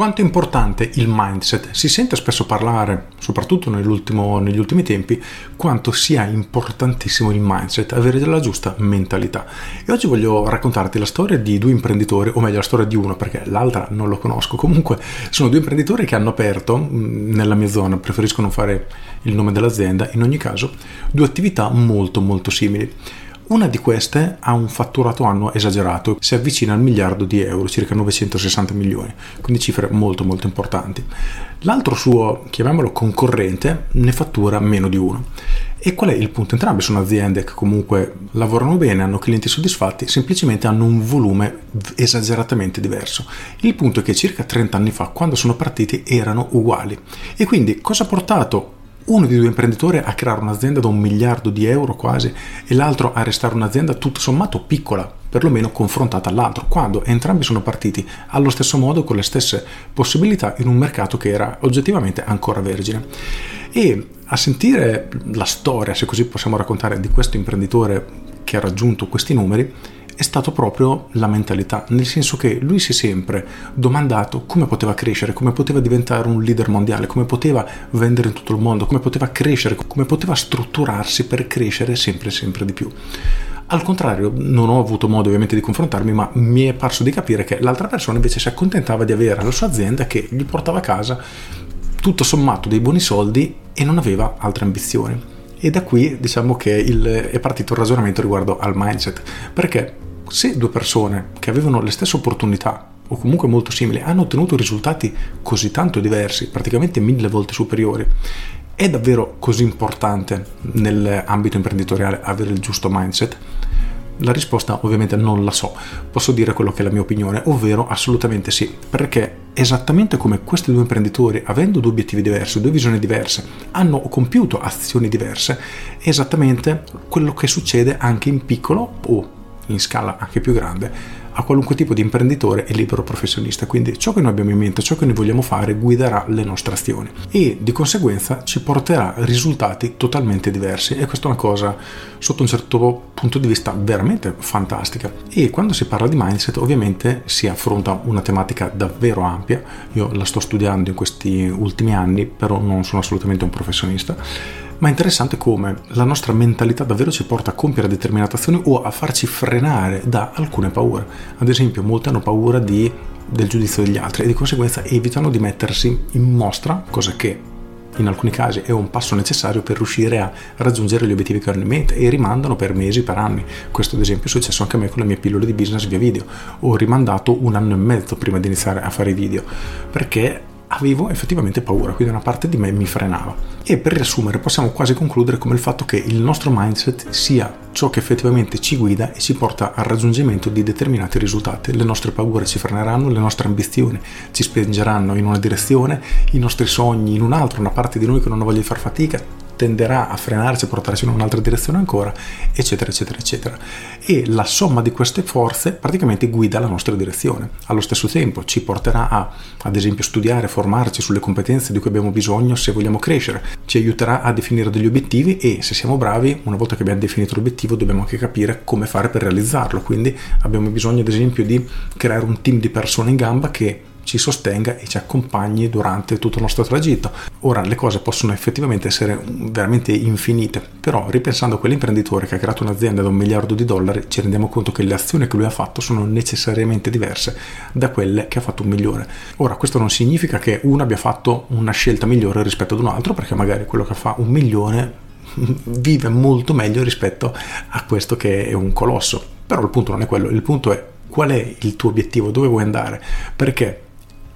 Quanto è importante il mindset? Si sente spesso parlare, soprattutto negli ultimi tempi, quanto sia importantissimo il mindset, avere la giusta mentalità. E oggi voglio raccontarti la storia di due imprenditori, o meglio la storia di uno perché l'altra non lo conosco. Comunque sono due imprenditori che hanno aperto mm, nella mia zona, preferisco non fare il nome dell'azienda, in ogni caso due attività molto molto simili. Una di queste ha un fatturato annuo esagerato, si avvicina al miliardo di euro, circa 960 milioni, quindi cifre molto molto importanti. L'altro suo, chiamiamolo concorrente, ne fattura meno di uno. E qual è il punto? Entrambe sono aziende che comunque lavorano bene, hanno clienti soddisfatti, semplicemente hanno un volume esageratamente diverso. Il punto è che circa 30 anni fa, quando sono partiti, erano uguali. E quindi cosa ha portato uno dei due imprenditori a creare un'azienda da un miliardo di euro quasi e l'altro a restare un'azienda tutto sommato piccola, perlomeno confrontata all'altro, quando entrambi sono partiti allo stesso modo con le stesse possibilità in un mercato che era oggettivamente ancora vergine. E a sentire la storia, se così possiamo raccontare, di questo imprenditore che ha raggiunto questi numeri, è stato proprio la mentalità, nel senso che lui si è sempre domandato come poteva crescere, come poteva diventare un leader mondiale, come poteva vendere in tutto il mondo, come poteva crescere, come poteva strutturarsi per crescere sempre sempre di più. Al contrario, non ho avuto modo ovviamente di confrontarmi, ma mi è parso di capire che l'altra persona invece si accontentava di avere la sua azienda che gli portava a casa tutto sommato dei buoni soldi e non aveva altre ambizioni. E da qui diciamo che il, è partito il ragionamento riguardo al mindset, perché se due persone che avevano le stesse opportunità o comunque molto simili hanno ottenuto risultati così tanto diversi, praticamente mille volte superiori, è davvero così importante nell'ambito imprenditoriale avere il giusto mindset? La risposta ovviamente non la so, posso dire quello che è la mia opinione, ovvero assolutamente sì, perché esattamente come questi due imprenditori, avendo due obiettivi diversi, due visioni diverse, hanno compiuto azioni diverse, è esattamente quello che succede anche in piccolo o in scala anche più grande a qualunque tipo di imprenditore e libero professionista. Quindi ciò che noi abbiamo in mente, ciò che noi vogliamo fare guiderà le nostre azioni e di conseguenza ci porterà risultati totalmente diversi e questa è una cosa sotto un certo punto di vista veramente fantastica. E quando si parla di mindset ovviamente si affronta una tematica davvero ampia, io la sto studiando in questi ultimi anni, però non sono assolutamente un professionista ma è interessante come la nostra mentalità davvero ci porta a compiere determinate azioni o a farci frenare da alcune paure. Ad esempio, molti hanno paura di, del giudizio degli altri e di conseguenza evitano di mettersi in mostra, cosa che in alcuni casi è un passo necessario per riuscire a raggiungere gli obiettivi che hanno in mente e rimandano per mesi, per anni. Questo ad esempio è successo anche a me con le mie pillole di business via video. Ho rimandato un anno e mezzo prima di iniziare a fare video perché avevo effettivamente paura, quindi una parte di me mi frenava. E per riassumere possiamo quasi concludere come il fatto che il nostro mindset sia ciò che effettivamente ci guida e ci porta al raggiungimento di determinati risultati. Le nostre paure ci freneranno, le nostre ambizioni ci spingeranno in una direzione, i nostri sogni in un'altra, una parte di noi che non ha voglia di far fatica tenderà a frenarci, a portarci in un'altra direzione ancora, eccetera, eccetera, eccetera. E la somma di queste forze praticamente guida la nostra direzione. Allo stesso tempo ci porterà a, ad esempio, studiare, formarci sulle competenze di cui abbiamo bisogno se vogliamo crescere, ci aiuterà a definire degli obiettivi e se siamo bravi, una volta che abbiamo definito l'obiettivo, dobbiamo anche capire come fare per realizzarlo. Quindi abbiamo bisogno, ad esempio, di creare un team di persone in gamba che ci sostenga e ci accompagni durante tutto il nostro tragitto. Ora le cose possono effettivamente essere veramente infinite, però ripensando a quell'imprenditore che ha creato un'azienda da un miliardo di dollari ci rendiamo conto che le azioni che lui ha fatto sono necessariamente diverse da quelle che ha fatto un milione. Ora questo non significa che uno abbia fatto una scelta migliore rispetto ad un altro, perché magari quello che fa un milione vive molto meglio rispetto a questo che è un colosso. Però il punto non è quello, il punto è qual è il tuo obiettivo, dove vuoi andare, perché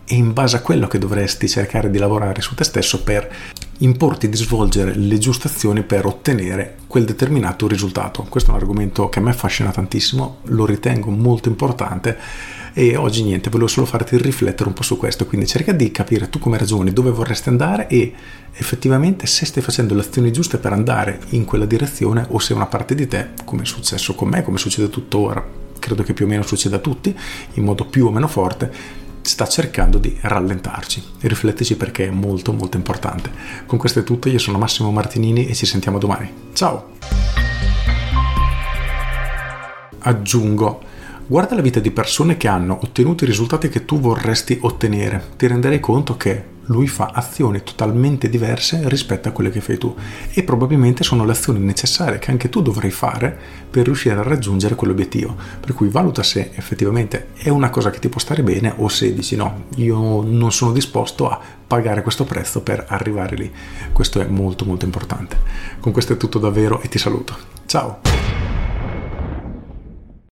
e in base a quello che dovresti cercare di lavorare su te stesso per importi di svolgere le giuste azioni per ottenere quel determinato risultato. Questo è un argomento che a me affascina tantissimo, lo ritengo molto importante e oggi niente, volevo solo farti riflettere un po' su questo, quindi cerca di capire tu come ragioni, dove vorresti andare e effettivamente se stai facendo le azioni giuste per andare in quella direzione o se una parte di te, come è successo con me, come succede tuttora, credo che più o meno succeda a tutti, in modo più o meno forte, sta cercando di rallentarci. Riflettici perché è molto molto importante. Con questo è tutto, io sono Massimo Martinini e ci sentiamo domani. Ciao! Aggiungo, guarda la vita di persone che hanno ottenuto i risultati che tu vorresti ottenere. Ti renderai conto che lui fa azioni totalmente diverse rispetto a quelle che fai tu e probabilmente sono le azioni necessarie che anche tu dovrai fare per riuscire a raggiungere quell'obiettivo. Per cui valuta se effettivamente è una cosa che ti può stare bene o se dici no, io non sono disposto a pagare questo prezzo per arrivare lì. Questo è molto molto importante. Con questo è tutto davvero e ti saluto. Ciao!